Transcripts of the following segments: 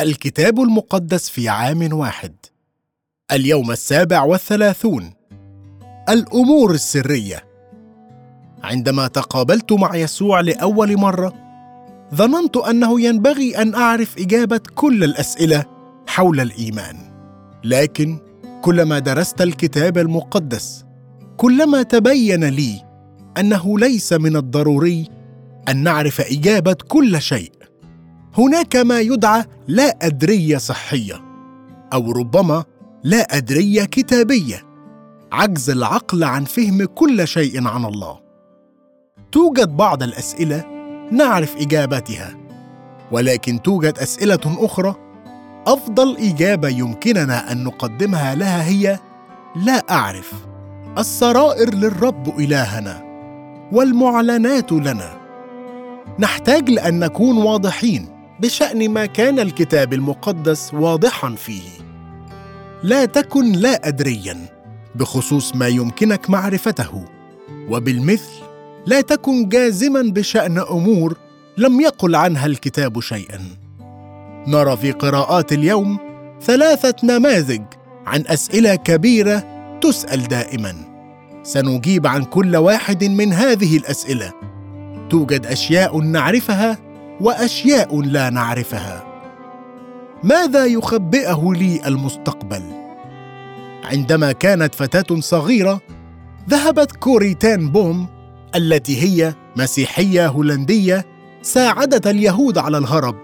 الكتاب المقدس في عام واحد. اليوم السابع والثلاثون. الأمور السرية. عندما تقابلت مع يسوع لأول مرة ظننت أنه ينبغي أن أعرف إجابة كل الأسئلة حول الإيمان. لكن كلما درست الكتاب المقدس كلما تبين لي أنه ليس من الضروري أن نعرف إجابة كل شيء هناك ما يدعى لا ادريه صحية أو ربما لا ادريه كتابية عجز العقل عن فهم كل شيء عن الله. توجد بعض الأسئلة نعرف اجابتها ولكن توجد أسئلة أخرى أفضل إجابة يمكننا أن نقدمها لها هي لا أعرف. السرائر للرب إلهنا والمعلنات لنا. نحتاج لأن نكون واضحين. بشأن ما كان الكتاب المقدس واضحا فيه. لا تكن لا ادريا بخصوص ما يمكنك معرفته. وبالمثل لا تكن جازما بشأن أمور لم يقل عنها الكتاب شيئا. نرى في قراءات اليوم ثلاثة نماذج عن أسئلة كبيرة تسأل دائما. سنجيب عن كل واحد من هذه الأسئلة. توجد أشياء نعرفها وأشياء لا نعرفها. ماذا يخبئه لي المستقبل؟ عندما كانت فتاة صغيرة ذهبت كوري تان بوم التي هي مسيحية هولندية ساعدت اليهود على الهرب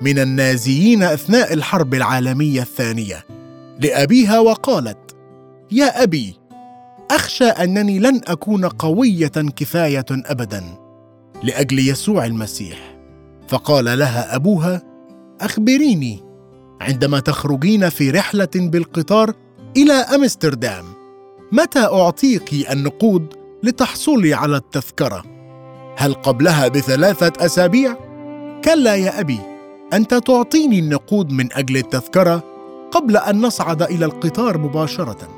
من النازيين أثناء الحرب العالمية الثانية. لأبيها وقالت يا أبي أخشى أنني لن أكون قوية كفاية ابدا لأجل يسوع المسيح. فقال لها أبوها أخبريني عندما تخرجين في رحلة بالقطار إلى أمستردام متى أعطيك النقود لتحصلي على التذكرة؟ هل قبلها بثلاثة أسابيع؟ كلا يا أبي أنت تعطيني النقود من أجل التذكرة قبل أن نصعد إلى القطار مباشرة.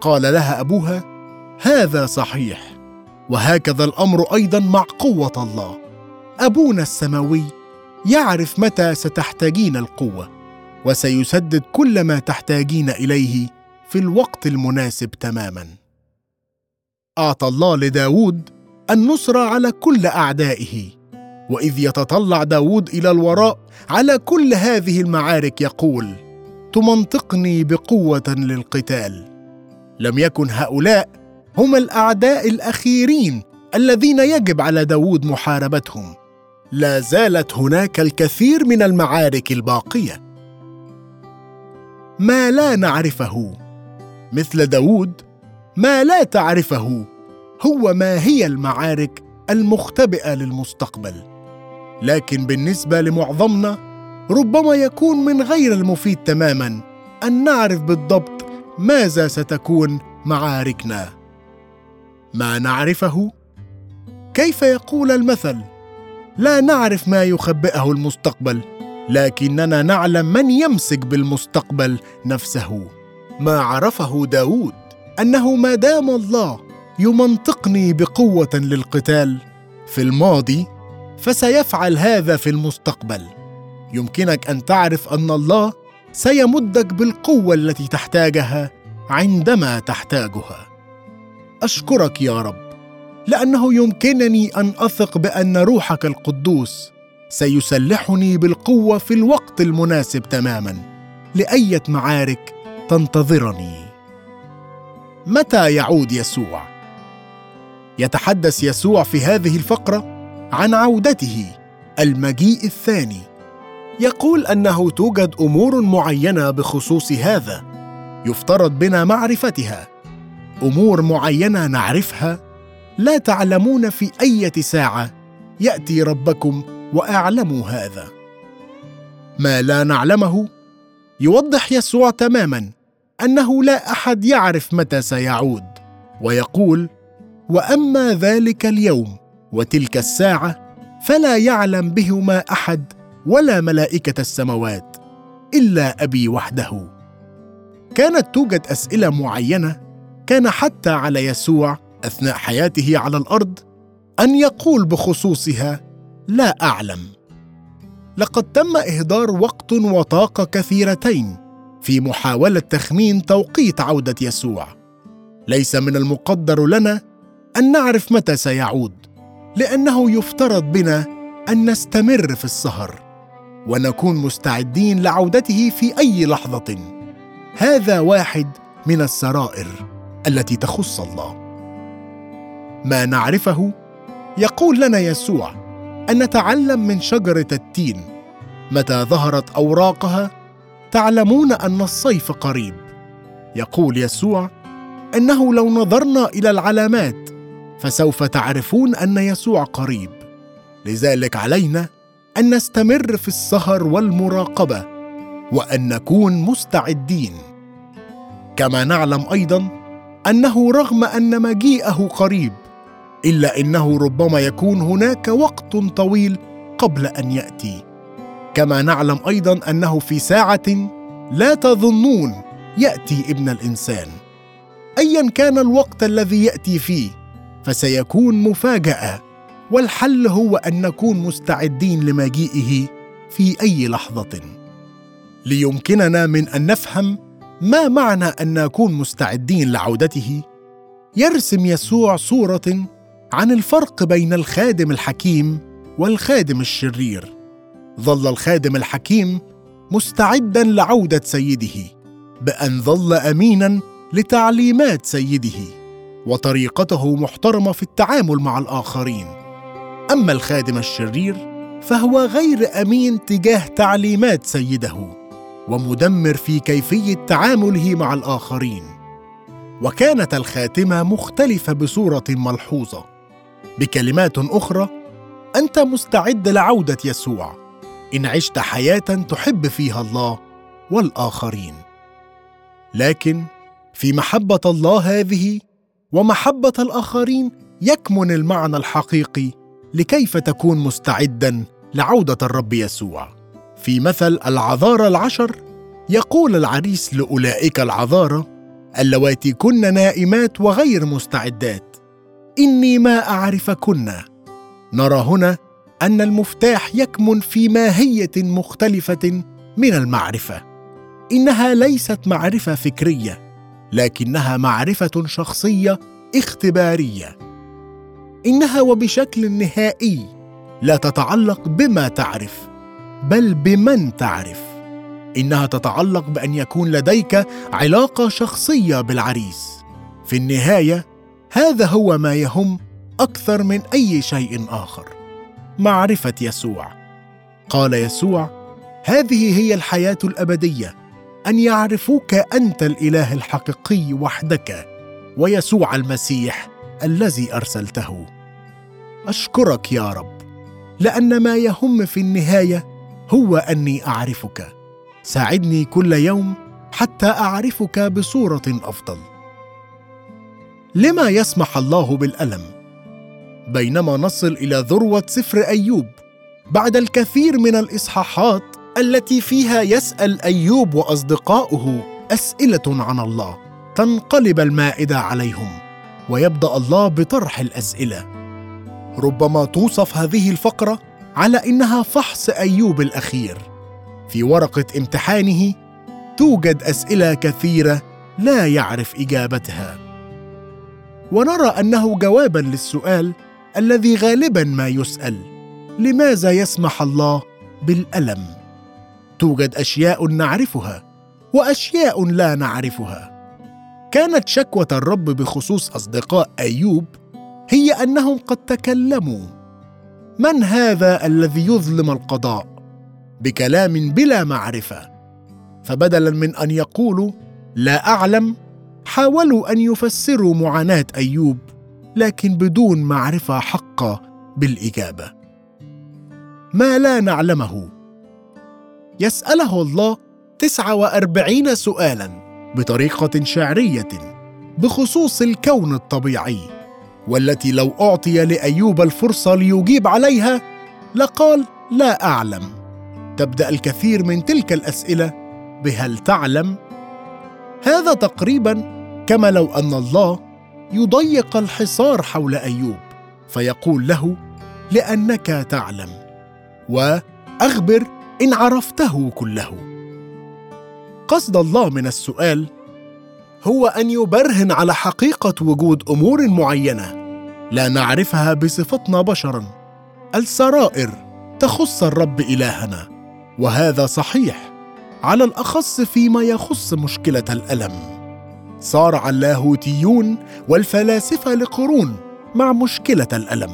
قال لها أبوها هذا صحيح وهكذا الأمر أيضا مع قوة الله. أبونا السماوي يعرف متى ستحتاجين القوة وسيسدد كل ما تحتاجين إليه في الوقت المناسب تماما. اعطى الله لداود النصره على كل أعدائه وإذ يتطلع داود إلى الوراء على كل هذه المعارك يقول تمنطقني بقوة للقتال. لم يكن هؤلاء هم الأعداء الأخيرين الذين يجب على داود محاربتهم. لا زالت هناك الكثير من المعارك الباقية. ما لا نعرفه. مثل داود ما لا تعرفه. هو ما هي المعارك المختبئة للمستقبل. لكن بالنسبة لمعظمنا ربما يكون من غير المفيد تماما أن نعرف بالضبط ماذا ستكون معاركنا. ما نعرفه؟ كيف يقول المثل لا نعرف ما يخبئه المستقبل لكننا نعلم من يمسك بالمستقبل نفسه. ما عرفه داود أنه ما دام الله يمنطقني بقوة للقتال في الماضي فسيفعل هذا في المستقبل. يمكنك أن تعرف أن الله سيمدك بالقوة التي تحتاجها عندما تحتاجها. أشكرك يا رب. لأنه يمكنني أن أثق بأن روحك القدوس سيسلحني بالقوة في الوقت المناسب تماما. لأية معارك تنتظرني. متى يعود يسوع؟ يتحدث يسوع في هذه الفقرة عن عودته المجيء الثاني. يقول أنه توجد أمور معينة بخصوص هذا. يفترض بنا معرفتها. أمور معينة نعرفها لا تعلمون في إيه ساعة. يأتي ربكم وأعلموا هذا. ما لا نعلمه يوضح يسوع تماما أنه لا أحد يعرف متى سيعود ويقول وأما ذلك اليوم وتلك الساعة فلا يعلم بهما أحد ولا ملائكة السماوات إلا أبي وحده. كانت توجد أسئلة معينة كان حتى على يسوع أثناء حياته على الأرض أن يقول بخصوصها لا أعلم. لقد تم إهدار وقت وطاقة كثيرتين في محاولة تخمين توقيت عودة يسوع. ليس من المقدر لنا أن نعرف متى سيعود لأنه يفترض بنا أن نستمر في السهر ونكون مستعدين لعودته في أي لحظة. هذا واحد من السرائر التي تخص الله. ما نعرفه يقول لنا يسوع أن نتعلم من شجرة التين. متى ظهرت أوراقها تعلمون أن الصيف قريب. يقول يسوع إنه لو نظرنا إلى العلامات فسوف تعرفون أن يسوع قريب. لذلك علينا أن نستمر في السهر والمراقبة وأن نكون مستعدين. كما نعلم أيضا أنه رغم أن مجيئه قريب إلا إنه ربما يكون هناك وقت طويل قبل أن يأتي. كما نعلم أيضا أنه في ساعة لا تظنون يأتي ابن الإنسان. ايا كان الوقت الذي يأتي فيه فسيكون مفاجأة والحل هو أن نكون مستعدين لمجيئه في أي لحظة. ليمكننا من أن نفهم ما معنى أن نكون مستعدين لعودته. يرسم يسوع صورة عن الفرق بين الخادم الحكيم والخادم الشرير. ظل الخادم الحكيم مستعدا لعودة سيده بأن ظل أمينا لتعليمات سيده وطريقته محترمة في التعامل مع الآخرين. أما الخادم الشرير فهو غير أمين تجاه تعليمات سيده ومدمر في كيفية تعامله مع الآخرين. وكانت الخاتمة مختلفة بصورة ملحوظة. بكلمات أخرى أنت مستعد لعودة يسوع. إن عشت حياة تحب فيها الله والآخرين. لكن في محبة الله هذه ومحبة الآخرين يكمن المعنى الحقيقي لكيف تكون مستعدا لعودة الرب يسوع. في مثل العذارى العشر يقول العريس لأولئك العذارى اللواتي كن نائمات وغير مستعدات. إني ما أعرفكن. نرى هنا أن المفتاح يكمن في ماهية مختلفة من المعرفة. إنها ليست معرفة فكرية لكنها معرفة شخصية اختبارية. إنها وبشكل نهائي لا تتعلق بما تعرف بل بمن تعرف. إنها تتعلق بأن يكون لديك علاقة شخصية بالعريس. في النهاية هذا هو ما يهم أكثر من أي شيء آخر. معرفة يسوع. قال يسوع هذه هي الحياة الأبدية أن يعرفوك أنت الإله الحقيقي وحدك ويسوع المسيح الذي أرسلته. أشكرك يا رب لأن ما يهم في النهاية هو أني أعرفك. ساعدني كل يوم حتى أعرفك بصورة أفضل. لما يسمح الله بالألم. بينما نصل إلى ذروة سفر أيوب بعد الكثير من الإصحاحات التي فيها يسأل أيوب وأصدقاؤه أسئلة عن الله تنقلب المائدة عليهم ويبدأ الله بطرح الأسئلة. ربما توصف هذه الفقرة على إنها فحص أيوب الأخير. في ورقة امتحانه توجد أسئلة كثيرة لا يعرف إجابتها. ونرى أنه جوابا للسؤال الذي غالبا ما يسأل لماذا يسمح الله بالألم؟ توجد أشياء نعرفها وأشياء لا نعرفها. كانت شكوى الرب بخصوص أصدقاء أيوب هي أنهم قد تكلموا من هذا الذي يظلم القضاء؟ بكلام بلا معرفة. فبدلا من أن يقولوا لا أعلم حاولوا أن يفسروا معاناة أيوب لكن بدون معرفة حقة بالإجابة. ما لا نعلمه. يسأله الله تسعة وأربعين سؤالا بطريقة شعرية بخصوص الكون الطبيعي والتي لو أعطي لأيوب الفرصة ليجيب عليها لقال لا أعلم. تبدأ الكثير من تلك الأسئلة بهل تعلم؟ هذا تقريبا كما لو أن الله يضيق الحصار حول أيوب فيقول له لأنك تعلم و اخبر إن عرفته كله. قصد الله من السؤال هو أن يبرهن على حقيقة وجود أمور معينة لا نعرفها بصفتنا بشرا السرائر تخص الرب إلهنا وهذا صحيح على الأخص فيما يخص مشكلة الألم. صارع اللاهوتيون والفلاسفة لقرون مع مشكلة الألم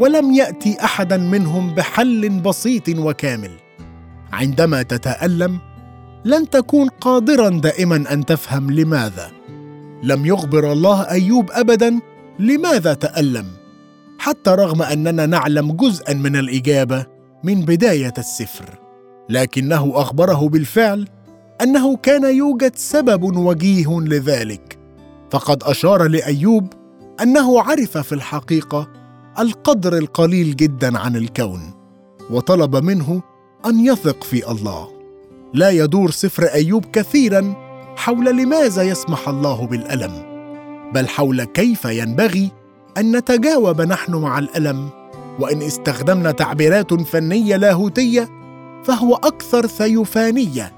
ولم يأتي احدا منهم بحل بسيط وكامل. عندما تتألم لن تكون قادرا دائما أن تفهم لماذا. لم يخبر الله أيوب ابدا لماذا تألم حتى رغم أننا نعلم جزءا من الإجابة من بداية السفر. لكنه أخبره بالفعل أنه كان يوجد سبب وجيه لذلك. فقد أشار لأيوب أنه عرف في الحقيقة القدر القليل جدا عن الكون وطلب منه أن يثق في الله. لا يدور سفر أيوب كثيرا حول لماذا يسمح الله بالألم بل حول كيف ينبغي أن نتجاوب نحن مع الألم وإن استخدمنا تعبيرات فنية لاهوتية فهو أكثر ثيوفانية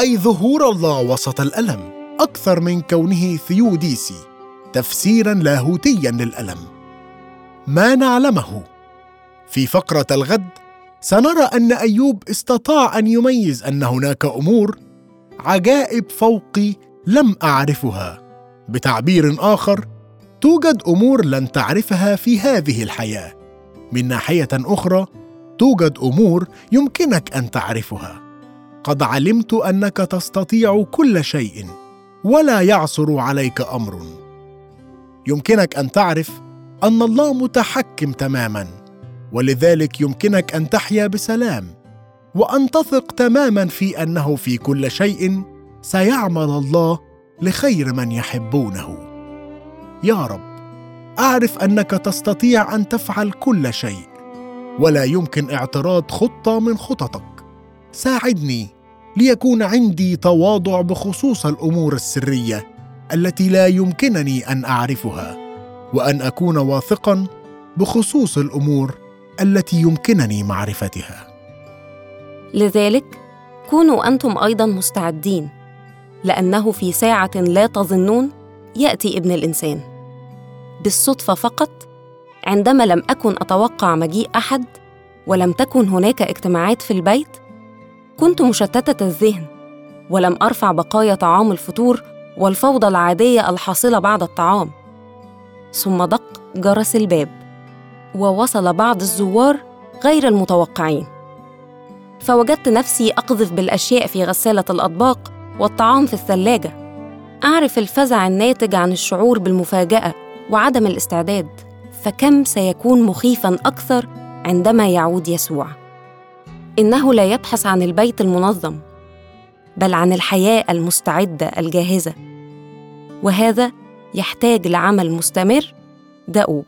أي ظهور الله وسط الألم أكثر من كونه ثيوديسي تفسيرا لاهوتيا للألم. ما نعلمه. في فقرة الغد سنرى أن أيوب استطاع أن يميز أن هناك أمور عجائب فوقي لم أعرفها. بتعبير آخر توجد أمور لن تعرفها في هذه الحياة. من ناحية أخرى توجد أمور يمكنك أن تعرفها. قد علمت أنك تستطيع كل شيء ولا يعثر عليك أمر. يمكنك أن تعرف أن الله متحكم تماما ولذلك يمكنك أن تحيا بسلام وأن تثق تماما في أنه في كل شيء سيعمل الله لخير من يحبونه. يا رب أعرف أنك تستطيع أن تفعل كل شيء ولا يمكن اعتراض خطة من خططك. ساعدني ليكون عندي تواضع بخصوص الأمور السرية التي لا يمكنني أن أعرفها وأن أكون واثقا بخصوص الأمور التي يمكنني معرفتها. لذلك كونوا أنتم أيضا مستعدين لأنه في ساعة لا تظنون يأتي ابن الإنسان. بالصدفة فقط عندما لم أكن أتوقع مجيء أحد ولم تكن هناك اجتماعات في البيت كنت مشتتة الذهن ولم أرفع بقايا طعام الفطور والفوضى العادية الحاصلة بعد الطعام. ثم دق جرس الباب ووصل بعض الزوار غير المتوقعين. فوجدت نفسي أقذف بالأشياء في غسالة الأطباق والطعام في الثلاجة. أعرف الفزع الناتج عن الشعور بالمفاجأة وعدم الاستعداد. فكم سيكون مخيفا أكثر عندما يعود يسوع؟ إنه لا يبحث عن البيت المنظم بل عن الحياة المستعدة الجاهزة. وهذا يحتاج لعمل مستمر. دؤوب